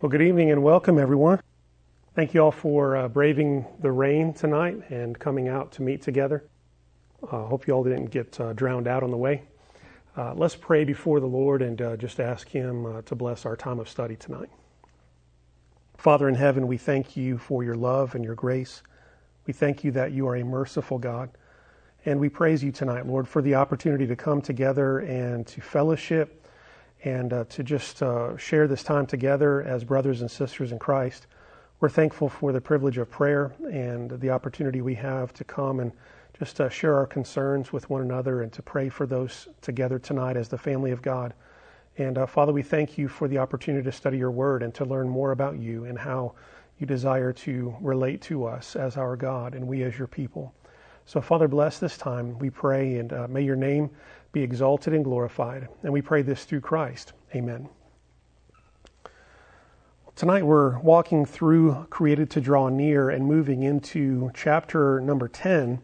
Well, good evening and welcome, everyone. Thank you all for uh, braving the rain tonight and coming out to meet together. I uh, hope you all didn't get uh, drowned out on the way. Uh, let's pray before the Lord and uh, just ask Him uh, to bless our time of study tonight. Father in heaven, we thank you for your love and your grace. We thank you that you are a merciful God. And we praise you tonight, Lord, for the opportunity to come together and to fellowship and uh, to just uh, share this time together as brothers and sisters in Christ. We're thankful for the privilege of prayer and the opportunity we have to come and just uh, share our concerns with one another and to pray for those together tonight as the family of God. And uh, Father, we thank you for the opportunity to study your word and to learn more about you and how you desire to relate to us as our God and we as your people. So, Father, bless this time, we pray, and uh, may your name be exalted and glorified. And we pray this through Christ. Amen. Tonight we're walking through Created to Draw Near and moving into chapter number 10,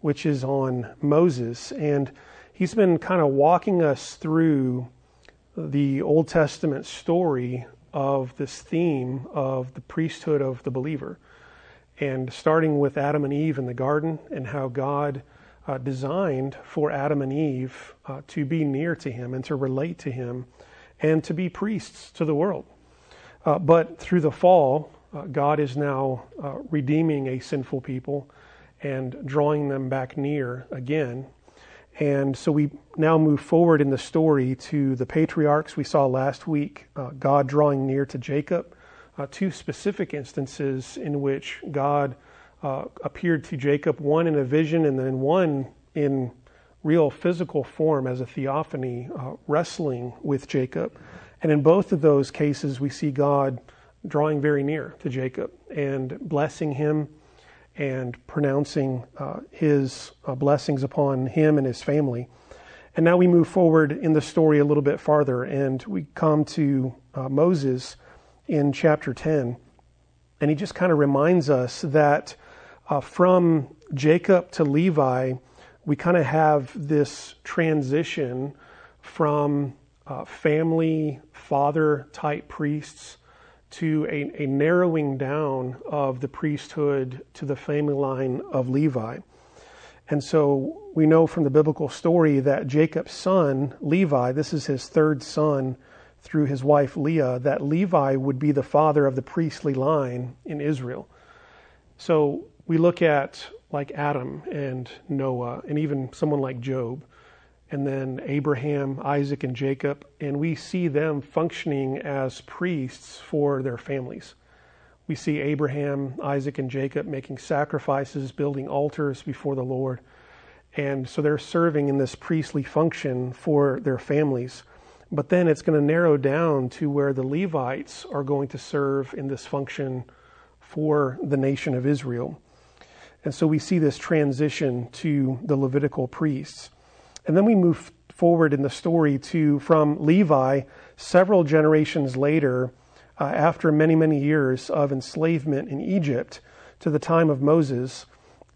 which is on Moses. And he's been kind of walking us through the Old Testament story of this theme of the priesthood of the believer. And starting with Adam and Eve in the garden and how God uh, designed for Adam and Eve uh, to be near to Him and to relate to Him and to be priests to the world. Uh, but through the fall, uh, God is now uh, redeeming a sinful people and drawing them back near again. And so we now move forward in the story to the patriarchs we saw last week, uh, God drawing near to Jacob, two specific instances in which God uh, appeared to Jacob, one in a vision and then one in real physical form as a theophany, uh, wrestling with Jacob. And in both of those cases, we see God drawing very near to Jacob and blessing him and pronouncing uh, his uh, blessings upon him and his family. And now we move forward in the story a little bit farther, and we come to uh, Moses in chapter 10. And he just kind of reminds us that uh, from Jacob to Levi, we kind of have this transition from uh, family father type priests to a, a, narrowing down of the priesthood to the family line of Levi. And so we know from the biblical story that Jacob's son, Levi, this is his third son through his wife Leah, that Levi would be the father of the priestly line in Israel. So we look at like Adam and Noah and even someone like Job and then Abraham, Isaac, and Jacob, and we see them functioning as priests for their families. We see Abraham, Isaac, and Jacob making sacrifices, building altars before the Lord. And so they're serving in this priestly function for their families. But then it's going to narrow down to where the Levites are going to serve in this function for the nation of Israel. And so we see this transition to the Levitical priests. And then we move forward in the story to from Levi several generations later, uh, after many, many years of enslavement in Egypt, to the time of Moses.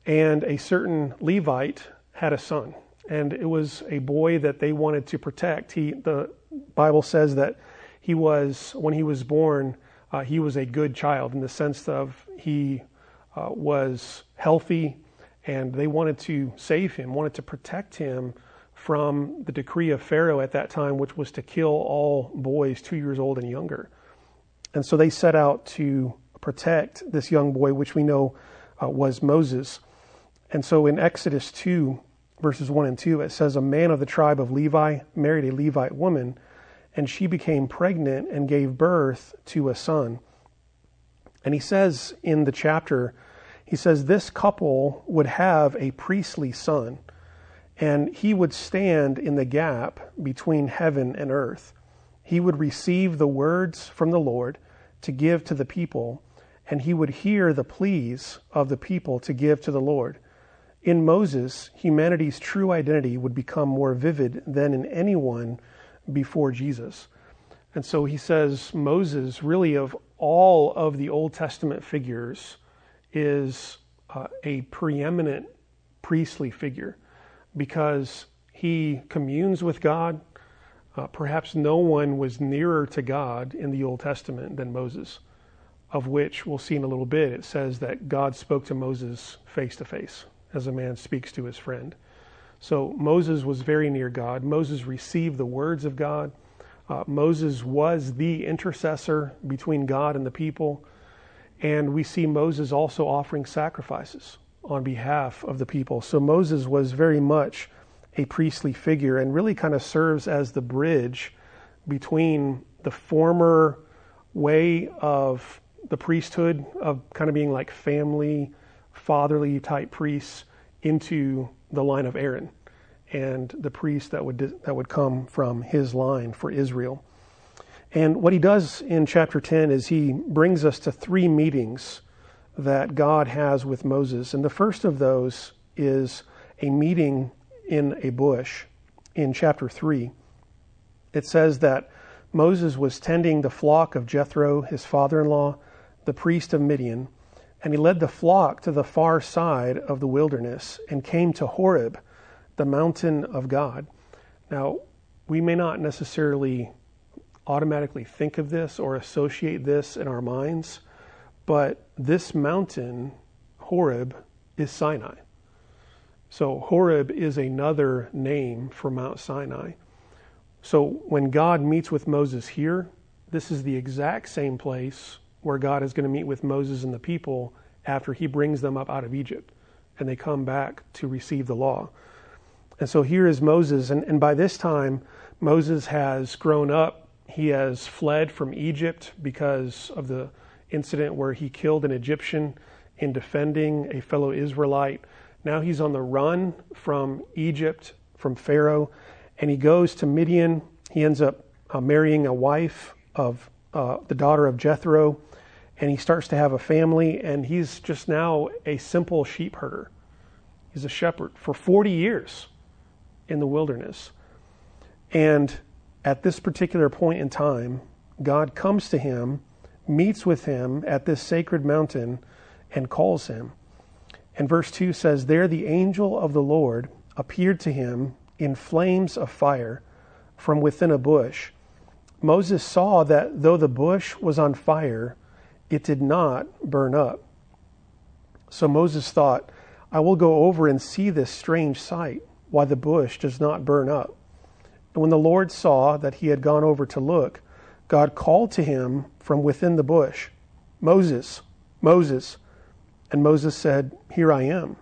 And a certain Levite had a son. And it was a boy that they wanted to protect. He, the Bible says that he was, when he was born, uh, he was a good child in the sense of he uh, was healthy, and they wanted to save him, wanted to protect him from the decree of Pharaoh at that time, which was to kill all boys two years old and younger. And so they set out to protect this young boy, which we know uh, was Moses. And so in Exodus 2, verses 1 and 2, it says, A man of the tribe of Levi married a Levite woman, and she became pregnant and gave birth to a son. And he says in the chapter, he says this couple would have a priestly son, and he would stand in the gap between heaven and earth. He would receive the words from the Lord to give to the people, and he would hear the pleas of the people to give to the Lord. In Moses, humanity's true identity would become more vivid than in anyone before Jesus. And so he says, Moses, really, of all of the Old Testament figures, is uh, a preeminent priestly figure because he communes with God. Uh, perhaps no one was nearer to God in the Old Testament than Moses, of which we'll see in a little bit. It says that God spoke to Moses face to face, as a man speaks to his friend. So Moses was very near God. Moses received the words of God. Uh, Moses was the intercessor between God and the people. And we see Moses also offering sacrifices on behalf of the people. So Moses was very much a priestly figure and really kind of serves as the bridge between the former way of the priesthood, of kind of being like family, fatherly type priests, into the line of Aaron and the priest that would that would come from his line for Israel. And what he does in chapter 10 is he brings us to three meetings that God has with Moses. And the first of those is a meeting in a bush in chapter 3. It says that Moses was tending the flock of Jethro, his father in law, the priest of Midian, and he led the flock to the far side of the wilderness and came to Horeb, the mountain of God. Now, we may not necessarily automatically think of this or associate this in our minds, but this mountain, Horeb, is Sinai. So Horeb is another name for Mount Sinai. So when God meets with Moses here, this is the exact same place where God is going to meet with Moses and the people after he brings them up out of Egypt and they come back to receive the law. And so here is Moses, and, and by this time, Moses has grown up. He has fled from Egypt because of the incident where he killed an Egyptian in defending a fellow Israelite. Now he's on the run from Egypt, from Pharaoh, and he goes to Midian. He ends up uh, marrying a wife of uh, the daughter of Jethro, and he starts to have a family, and he's just now a simple sheep herder. He's a shepherd for 40 years in the wilderness. And at this particular point in time, God comes to him, meets with him at this sacred mountain, and calls him. And verse 2 says, There the angel of the Lord appeared to him in flames of fire from within a bush. Moses saw that though the bush was on fire, it did not burn up. So Moses thought, I will go over and see this strange sight, why the bush does not burn up. And when the Lord saw that he had gone over to look, God called to him from within the bush, Moses, Moses. And Moses said, Here I am.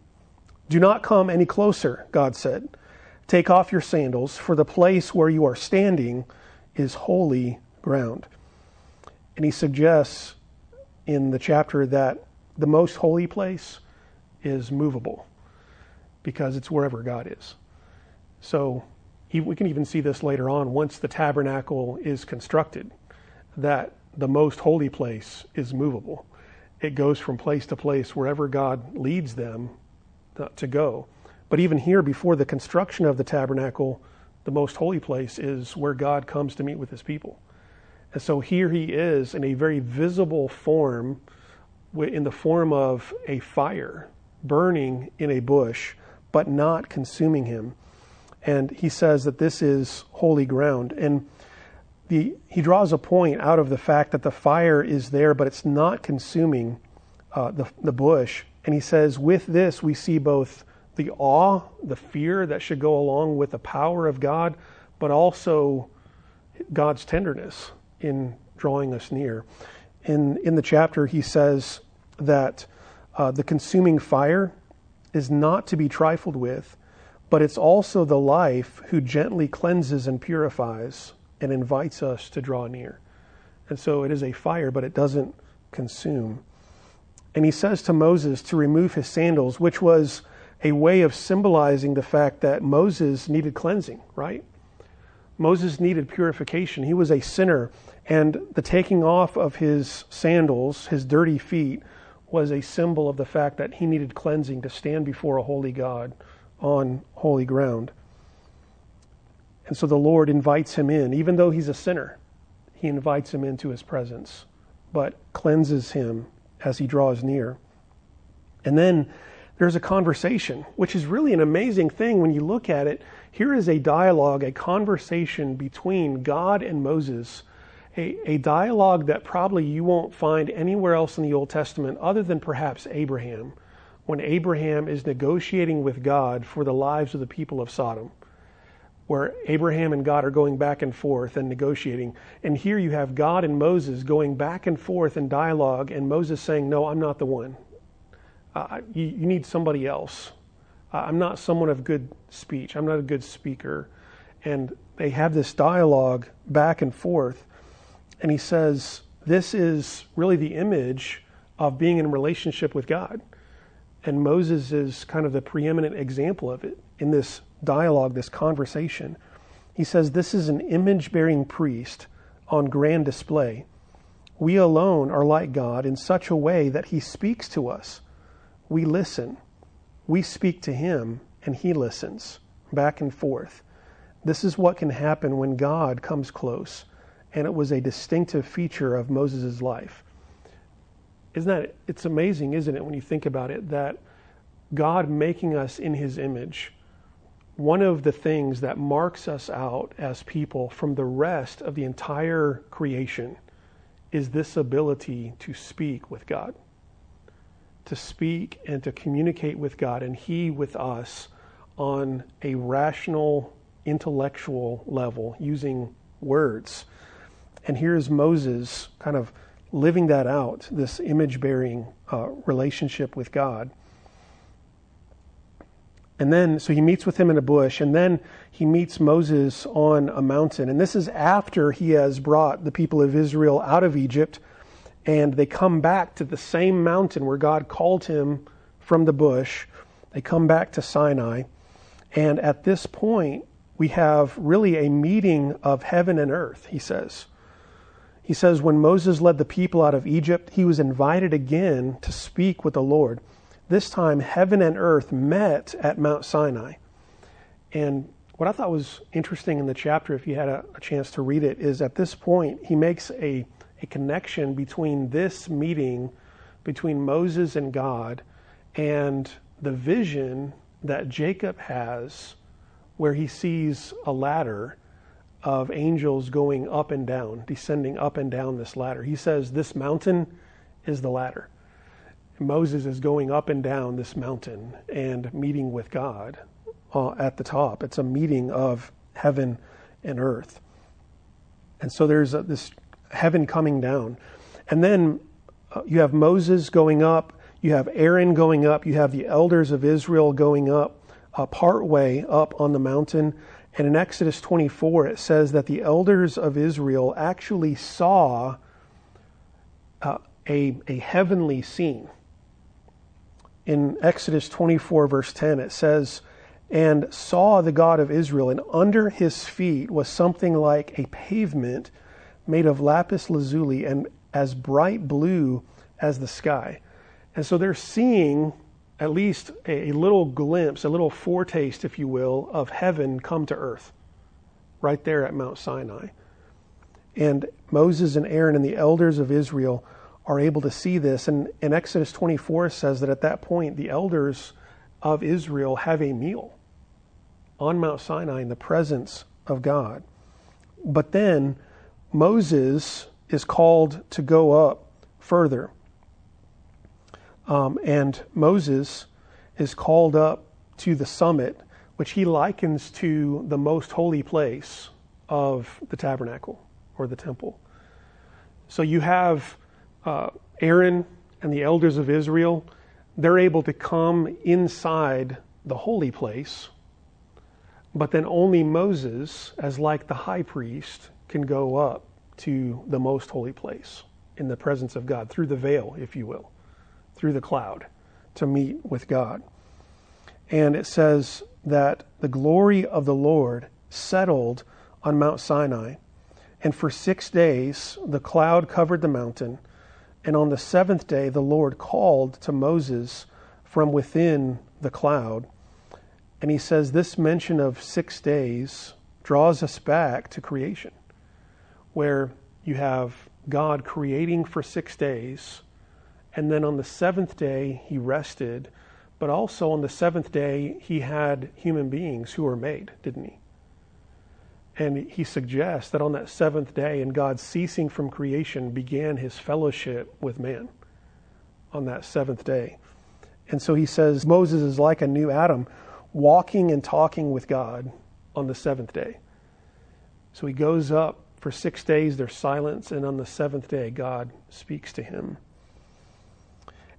Do not come any closer, God said. Take off your sandals, for the place where you are standing is holy ground. And he suggests in the chapter that the most holy place is movable because it's wherever God is. So we can even see this later on once the tabernacle is constructed, that the most holy place is movable it goes from place to place wherever God leads them to go. But even here, before the construction of the tabernacle, the most holy place is where God comes to meet with his people. And so here he is in a very visible form, in the form of a fire burning in a bush, but not consuming him. And he says that this is holy ground. And the, he draws a point out of the fact that the fire is there, but it's not consuming uh, the, the bush. And he says, with this, we see both the awe, the fear that should go along with the power of God, but also God's tenderness in drawing us near. In, in the chapter, he says that uh, the consuming fire is not to be trifled with, but it's also the life who gently cleanses and purifies and invites us to draw near. And so it is a fire, but it doesn't consume. And he says to Moses to remove his sandals, which was a way of symbolizing the fact that Moses needed cleansing, right? Moses needed purification. He was a sinner, and the taking off of his sandals, his dirty feet, was a symbol of the fact that he needed cleansing to stand before a holy God on holy ground. And so the Lord invites him in, even though he's a sinner, he invites him into his presence, but cleanses him as he draws near. And then there's a conversation, which is really an amazing thing when you look at it. here is a dialogue, a conversation between God and Moses, a, a dialogue that probably you won't find anywhere else in the Old Testament other than perhaps Abraham, when Abraham is negotiating with God for the lives of the people of Sodom where Abraham and God are going back and forth and negotiating. And here you have God and Moses going back and forth in dialogue, and Moses saying, No, I'm not the one. Uh, you, you, need somebody else. Uh, I'm not someone of good speech. I'm not a good speaker. And they have this dialogue back and forth. And he says, This is really the image of being in relationship with God. And Moses is kind of the preeminent example of it in this dialogue, this conversation. He says, This is an image bearing priest on grand display. We alone are like God in such a way that he speaks to us. We listen. We speak to him, and he listens, back and forth. This is what can happen when God comes close, and it was a distinctive feature of Moses' life. Isn't that, it's amazing, isn't it, when you think about it, that God making us in his image one of the things that marks us out as people from the rest of the entire creation is this ability to speak with God, to speak and to communicate with God, and He with us on a rational, intellectual level using words. And here's Moses kind of living that out, this image bearing uh, relationship with God. And then, so he meets with him in a bush, and then he meets Moses on a mountain. And this is after he has brought the people of Israel out of Egypt, and they come back to the same mountain where God called him from the bush. They come back to Sinai. And at this point, we have really a meeting of heaven and earth, he says. He says, when Moses led the people out of Egypt, he was invited again to speak with the Lord. This time, heaven and earth met at Mount Sinai. And what I thought was interesting in the chapter, if you had a, a chance to read it, is at this point, he makes a, a connection between this meeting between Moses and God and the vision that Jacob has where he sees a ladder of angels going up and down, descending up and down this ladder. He says, This mountain is the ladder. Moses is going up and down this mountain and meeting with God uh, at the top. It's a meeting of heaven and earth. And so there's a, this heaven coming down. And then uh, you have Moses going up, you have Aaron going up, you have the elders of Israel going up, uh, part way up on the mountain. And in Exodus 24, it says that the elders of Israel actually saw uh, a, a heavenly scene in Exodus 24, verse 10, it says, And saw the God of Israel, and under his feet was something like a pavement made of lapis lazuli and as bright blue as the sky. And so they're seeing at least a, little glimpse, a little foretaste, if you will, of heaven come to earth right there at Mount Sinai. And Moses and Aaron and the elders of Israel are able to see this. And, and Exodus 24 says that at that point, the elders of Israel have a meal on Mount Sinai in the presence of God. But then Moses is called to go up further. Um, and Moses is called up to the summit, which he likens to the most holy place of the tabernacle or the temple. So you have uh, Aaron and the elders of Israel, they're able to come inside the holy place, but then only Moses, as like the high priest, can go up to the most holy place in the presence of God, through the veil, if you will, through the cloud, to meet with God. And it says that the glory of the Lord settled on Mount Sinai, and for six days the cloud covered the mountain and on the seventh day, the Lord called to Moses from within the cloud. And he says this mention of six days draws us back to creation, where you have God creating for six days, and then on the seventh day, he rested. But also on the seventh day, he had human beings who were made, didn't he? And he suggests that on that seventh day, and God ceasing from creation, began his fellowship with man on that seventh day. And so he says Moses is like a new Adam, walking and talking with God on the seventh day. So he goes up for six days, there's silence, and on the seventh day, God speaks to him.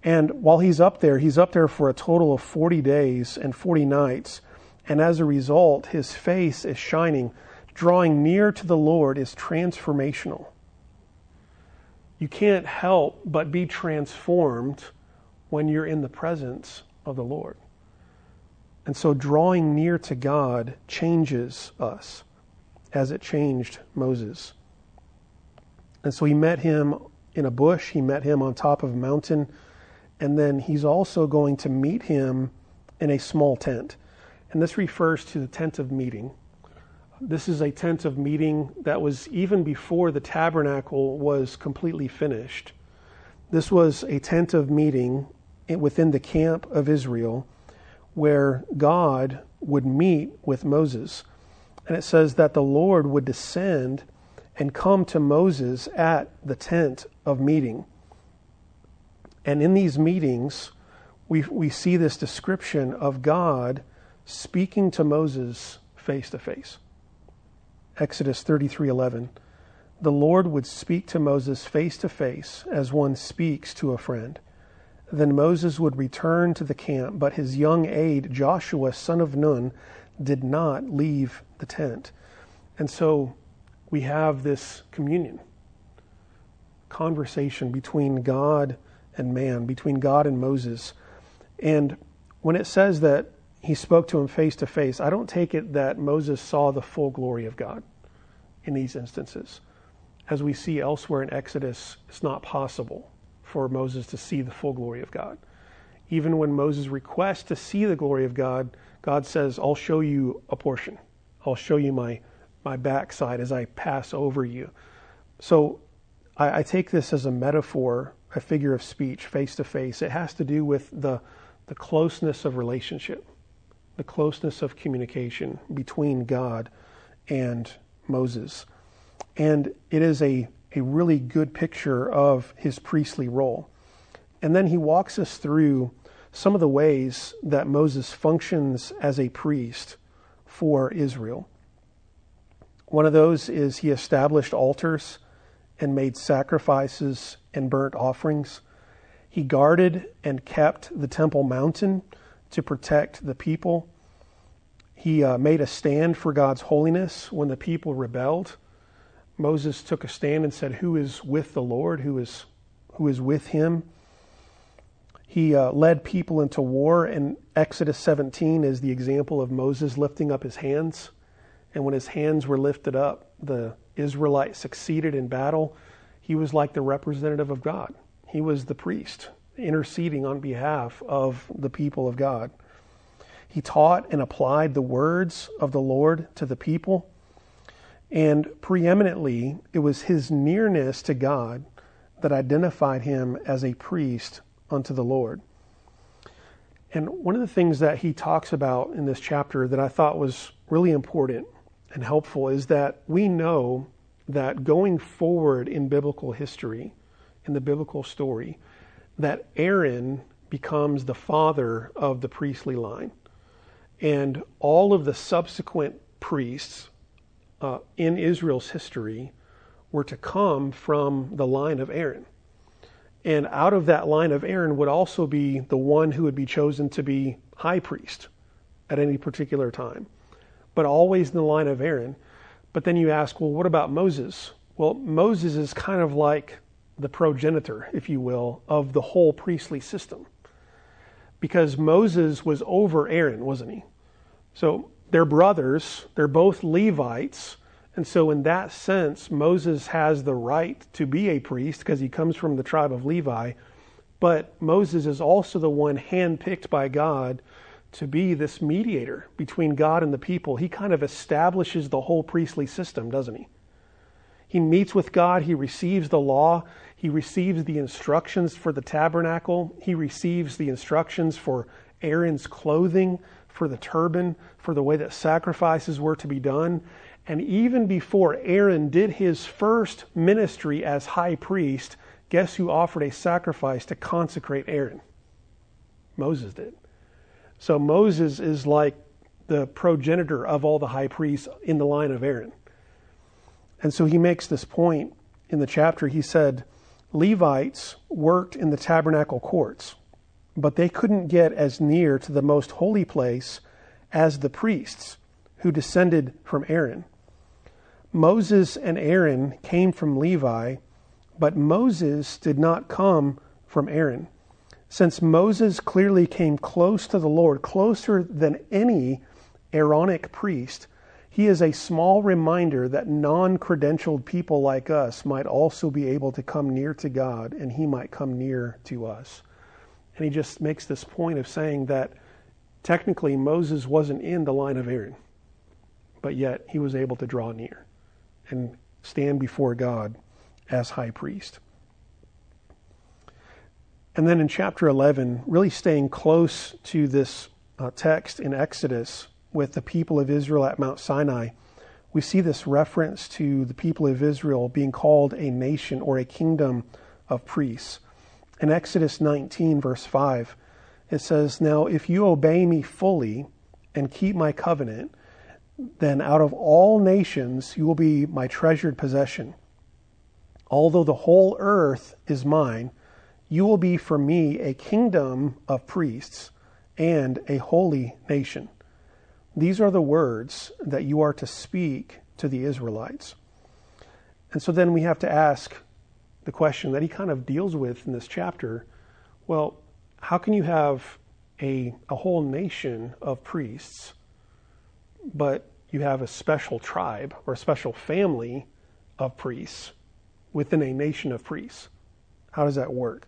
And while he's up there, he's up there for a total of 40 days and 40 nights. And as a result, his face is shining. Drawing near to the Lord is transformational. You can't help but be transformed when you're in the presence of the Lord. And so drawing near to God changes us as it changed Moses. And so he met him in a bush, he met him on top of a mountain and then he's also going to meet him in a small tent. And this refers to the tent of meeting. This is a tent of meeting that was even before the tabernacle was completely finished. This was a tent of meeting within the camp of Israel where God would meet with Moses. And it says that the Lord would descend and come to Moses at the tent of meeting. And in these meetings, we, we see this description of God speaking to Moses face to face. Exodus 33:11 The Lord would speak to Moses face to face as one speaks to a friend. Then Moses would return to the camp, but his young aide Joshua son of Nun did not leave the tent. And so we have this communion conversation between God and man, between God and Moses. And when it says that he spoke to him face to face, I don't take it that Moses saw the full glory of God in these instances. As we see elsewhere in Exodus, it's not possible for Moses to see the full glory of God. Even when Moses requests to see the glory of God, God says, I'll show you a portion. I'll show you my, my backside as I pass over you. So I, I take this as a metaphor a figure of speech face to face. It has to do with the, the closeness of relationship, the closeness of communication between God and Moses. And it is a, a really good picture of his priestly role. And then he walks us through some of the ways that Moses functions as a priest for Israel. One of those is he established altars and made sacrifices and burnt offerings. He guarded and kept the temple mountain to protect the people. He uh, made a stand for God's holiness when the people rebelled. Moses took a stand and said, Who is with the Lord? Who is, who is with him? He uh, led people into war, and Exodus 17 is the example of Moses lifting up his hands. And when his hands were lifted up, the Israelites succeeded in battle, he was like the representative of God. He was the priest interceding on behalf of the people of God. He taught and applied the words of the Lord to the people. And preeminently, it was his nearness to God that identified him as a priest unto the Lord. And one of the things that he talks about in this chapter that I thought was really important and helpful is that we know that going forward in biblical history, in the biblical story, that Aaron becomes the father of the priestly line. And all of the subsequent priests uh, in Israel's history were to come from the line of Aaron. And out of that line of Aaron would also be the one who would be chosen to be high priest at any particular time but always in the line of Aaron. But then you ask, well, what about Moses? Well, Moses is kind of like the progenitor, if you will, of the whole priestly system. Because Moses was over Aaron, wasn't he? So they're brothers, they're both Levites. And so, in that sense, Moses has the right to be a priest because he comes from the tribe of Levi. But Moses is also the one handpicked by God to be this mediator between God and the people. He kind of establishes the whole priestly system, doesn't he? He meets with God, he receives the law, he receives the instructions for the tabernacle, he receives the instructions for Aaron's clothing, for the turban, for the way that sacrifices were to be done. And even before Aaron did his first ministry as high priest, guess who offered a sacrifice to consecrate Aaron? Moses did. So Moses is like the progenitor of all the high priests in the line of Aaron. And so he makes this point in the chapter. He said, Levites worked in the tabernacle courts, but they couldn't get as near to the most holy place as the priests who descended from Aaron. Moses and Aaron came from Levi, but Moses did not come from Aaron. Since Moses clearly came close to the Lord, closer than any Aaronic priest, he is a small reminder that non credentialed people like us might also be able to come near to God and he might come near to us. And he just makes this point of saying that technically Moses wasn't in the line of Aaron, but yet he was able to draw near and stand before God as high priest. And then in chapter 11, really staying close to this uh, text in Exodus, with the people of Israel at Mount Sinai, we see this reference to the people of Israel being called a nation or a kingdom of priests. In Exodus 19, verse 5, it says, Now if you obey me fully and keep my covenant, then out of all nations you will be my treasured possession. Although the whole earth is mine, you will be for me a kingdom of priests and a holy nation. These are the words that you are to speak to the Israelites. And so then we have to ask the question that he kind of deals with in this chapter well, how can you have a, a whole nation of priests, but you have a special tribe or a special family of priests within a nation of priests? How does that work?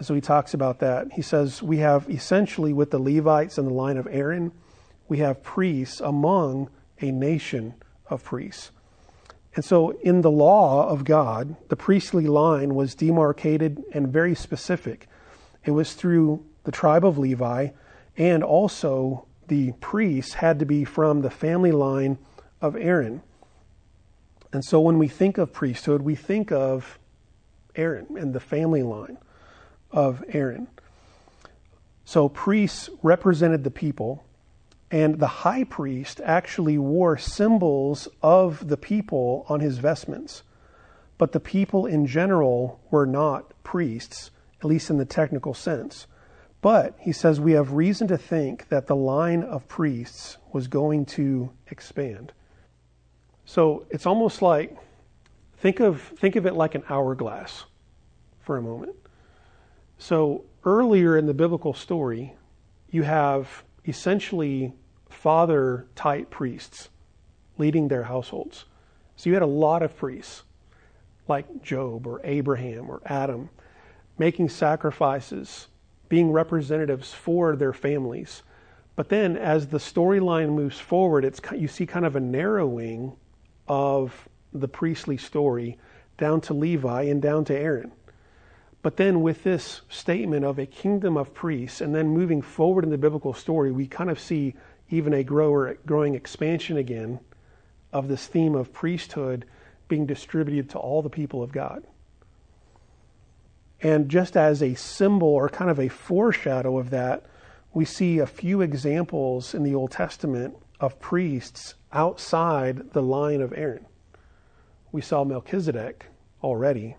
And so he talks about that. He says, We have essentially with the Levites and the line of Aaron, we have priests among a nation of priests. And so, in the law of God, the priestly line was demarcated and very specific. It was through the tribe of Levi, and also the priests had to be from the family line of Aaron. And so, when we think of priesthood, we think of Aaron and the family line of Aaron. So, priests represented the people, and the high priest actually wore symbols of the people on his vestments. But the people in general were not priests, at least in the technical sense. But he says we have reason to think that the line of priests was going to expand. So it's almost like think of think of it like an hourglass for a moment. So earlier in the biblical story, you have essentially father type priests leading their households. So you had a lot of priests like Job or Abraham or Adam making sacrifices, being representatives for their families. But then as the storyline moves forward, it's you see kind of a narrowing of the priestly story down to Levi and down to Aaron. But then, with this statement of a kingdom of priests, and then moving forward in the biblical story, we kind of see even a grower, growing expansion again of this theme of priesthood being distributed to all the people of God. And just as a symbol or kind of a foreshadow of that, we see a few examples in the Old Testament of priests outside the line of Aaron. We saw Melchizedek already.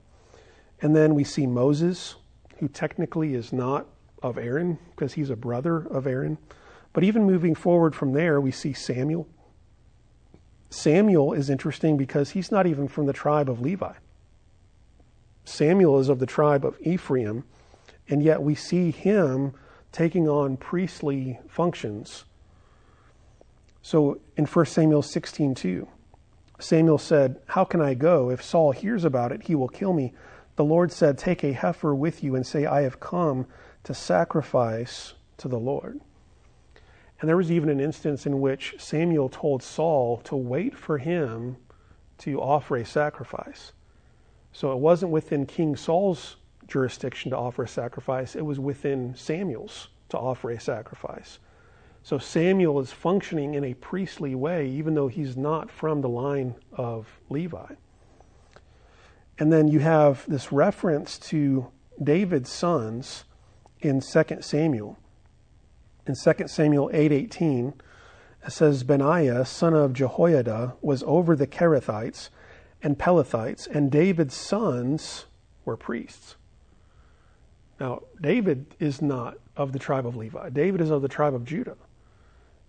And then we see Moses, who technically is not of Aaron because he's a brother of Aaron. But even moving forward from there, we see Samuel. Samuel is interesting because he's not even from the tribe of Levi. Samuel is of the tribe of Ephraim, and yet we see him taking on priestly functions. So in 1 Samuel 16:2, Samuel said, "How can I go? If Saul hears about it, he will kill me." The Lord said, "Take a heifer with you and say, I have come to sacrifice to the Lord." And there was even an instance in which Samuel told Saul to wait for him to offer a sacrifice. So it wasn't within King Saul's jurisdiction to offer a sacrifice, it was within Samuel's to offer a sacrifice. So Samuel is functioning in a priestly way, even though he's not from the line of Levi. And then you have this reference to David's sons in 2 Samuel. In 2 Samuel 8:18, it says Benaiah, son of Jehoiada, was over the Kerethites and Pelethites, and David's sons were priests. Now, David is not of the tribe of Levi. David is of the tribe of Judah.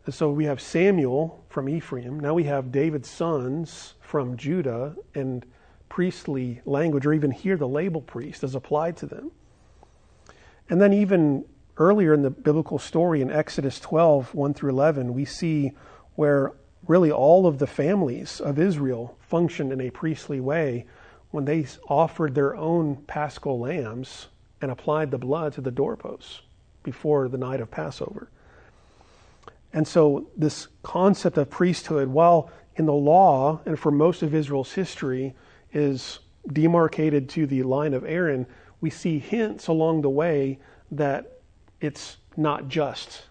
And so we have Samuel from Ephraim. Now we have David's sons from Judah and priestly language, or even hear the label priest as applied to them. And then even earlier in the biblical story in Exodus 12, 1 through 11, we see where really all of the families of Israel functioned in a priestly way when they offered their own paschal lambs and applied the blood to the doorposts before the night of Passover. And so, this concept of priesthood, while in the law and for most of Israel's history is demarcated to the line of Aaron, we see hints along the way that it's not just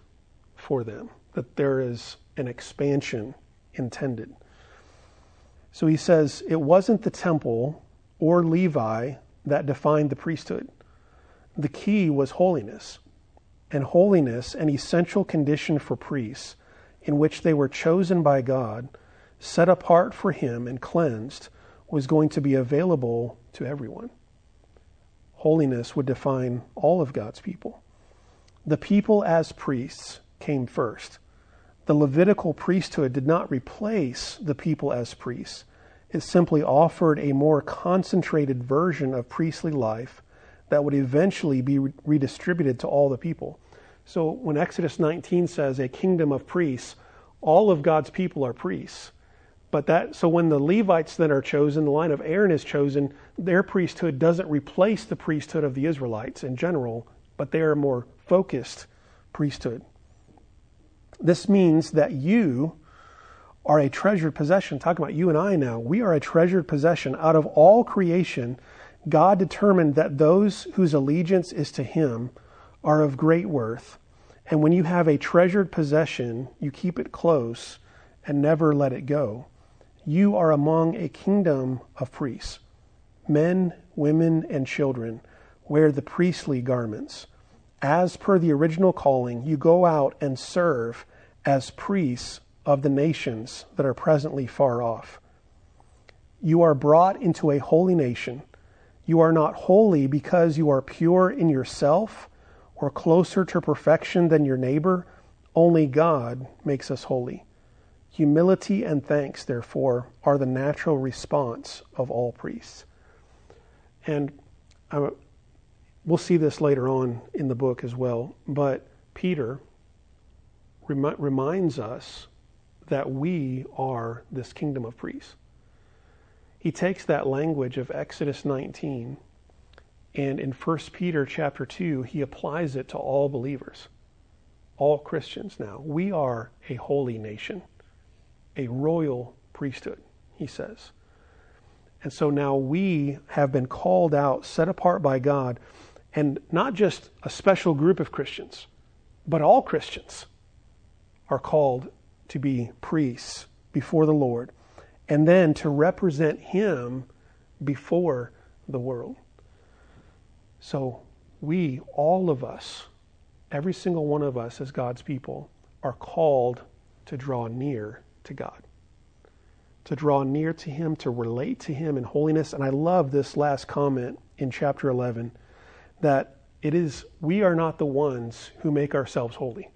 for them, that there is an expansion intended. So he says, It wasn't the temple or Levi that defined the priesthood. The key was holiness and holiness an essential condition for priests, in which they were chosen by God, set apart for Him, and cleansed, was going to be available to everyone. Holiness would define all of God's people. The people as priests came first. The Levitical priesthood did not replace the people as priests. It simply offered a more concentrated version of priestly life that would eventually be redistributed to all the people. So when Exodus 19 says a kingdom of priests, all of God's people are priests. But that so when the Levites then are chosen, the line of Aaron is chosen, their priesthood doesn't replace the priesthood of the Israelites in general, but they are a more focused priesthood. This means that you are a treasured possession. Talking about you and I now, we are a treasured possession. Out of all creation, God determined that those whose allegiance is to Him are of great worth. And when you have a treasured possession, you keep it close and never let it go. You are among a kingdom of priests. Men, women, and children wear the priestly garments. As per the original calling, you go out and serve as priests of the nations that are presently far off. You are brought into a holy nation. You are not holy because you are pure in yourself or closer to perfection than your neighbor, only God makes us holy. Humility and thanks, therefore, are the natural response of all priests. And uh, we'll see this later on in the book as well, but Peter rem- reminds us that we are this kingdom of priests. He takes that language of Exodus 19 and in 1 Peter chapter 2, he applies it to all believers, all Christians now. We are a holy nation, a royal priesthood, he says. And so now we have been called out, set apart by God, and not just a special group of Christians, but all Christians are called to be priests before the Lord and then to represent Him before the world. So we, all of us, every single one of us as God's people, are called to draw near to God, to draw near to Him, to relate to Him in holiness. And I love this last comment in chapter 11 that it is, we are not the ones who make ourselves holy.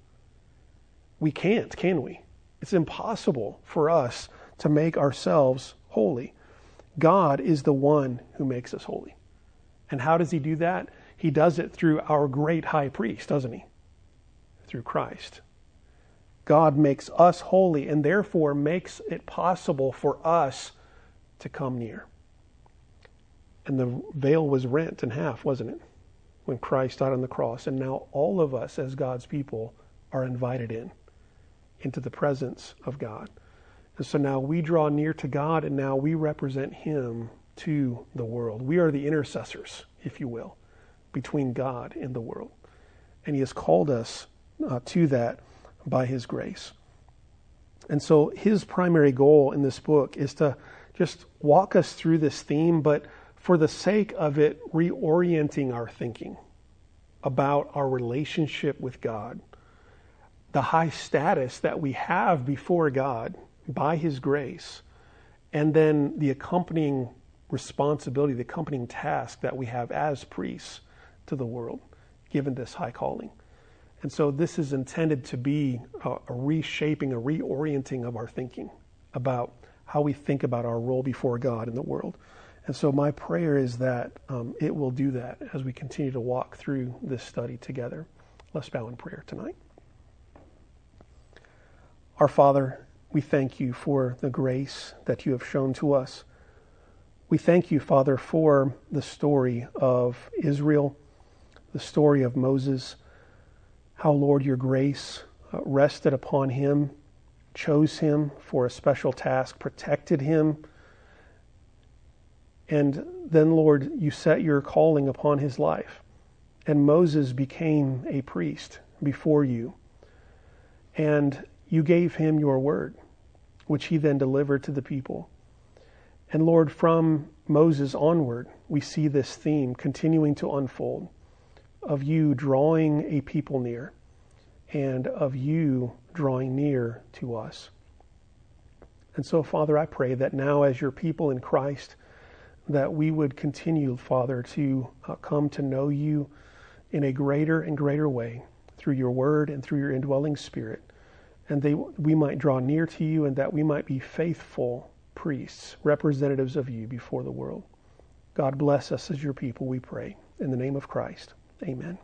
We can't, can we? It's impossible for us to make ourselves holy. God is the one who makes us holy. And how does he do that? He does it through our great high priest, doesn't he? Through Christ. God makes us holy and therefore makes it possible for us to come near. And the veil was rent in half, wasn't it? When Christ died on the cross. And now all of us as God's people are invited in into the presence of God. And so now we draw near to God and now we represent Him to the world. We are the intercessors, if you will, between God and the world. and He has called us uh, to that by His grace. And so His primary goal in this book is to just walk us through this theme, but for the sake of it, reorienting our thinking about our relationship with God, the high status that we have before God by His grace, and then the accompanying responsibility, the accompanying task that we have as priests to the world, given this high calling. And so this is intended to be a, a, reshaping, a reorienting of our thinking about how we think about our role before God in the world. And so my prayer is that um, it will do that as we continue to walk through this study together. Let's bow in prayer tonight. Our Father, we thank you for the grace that you have shown to us. We thank you, Father, for the story of Israel, the story of Moses, how, Lord, your grace uh, rested upon him, chose him for a special task, protected him and then, Lord, you set your calling upon his life. And Moses became a priest before you. And you gave him your word, which he then delivered to the people. And Lord, from Moses onward, we see this theme continuing to unfold of you drawing a people near and of you drawing near to us. And so, Father, I pray that now, as your people in Christ, that we would continue, Father, to uh, come to know you in a greater and greater way through your word and through your indwelling spirit. And they, we might draw near to you and that we might be faithful priests, representatives of you before the world. God bless us as your people, we pray. In the name of Christ, amen.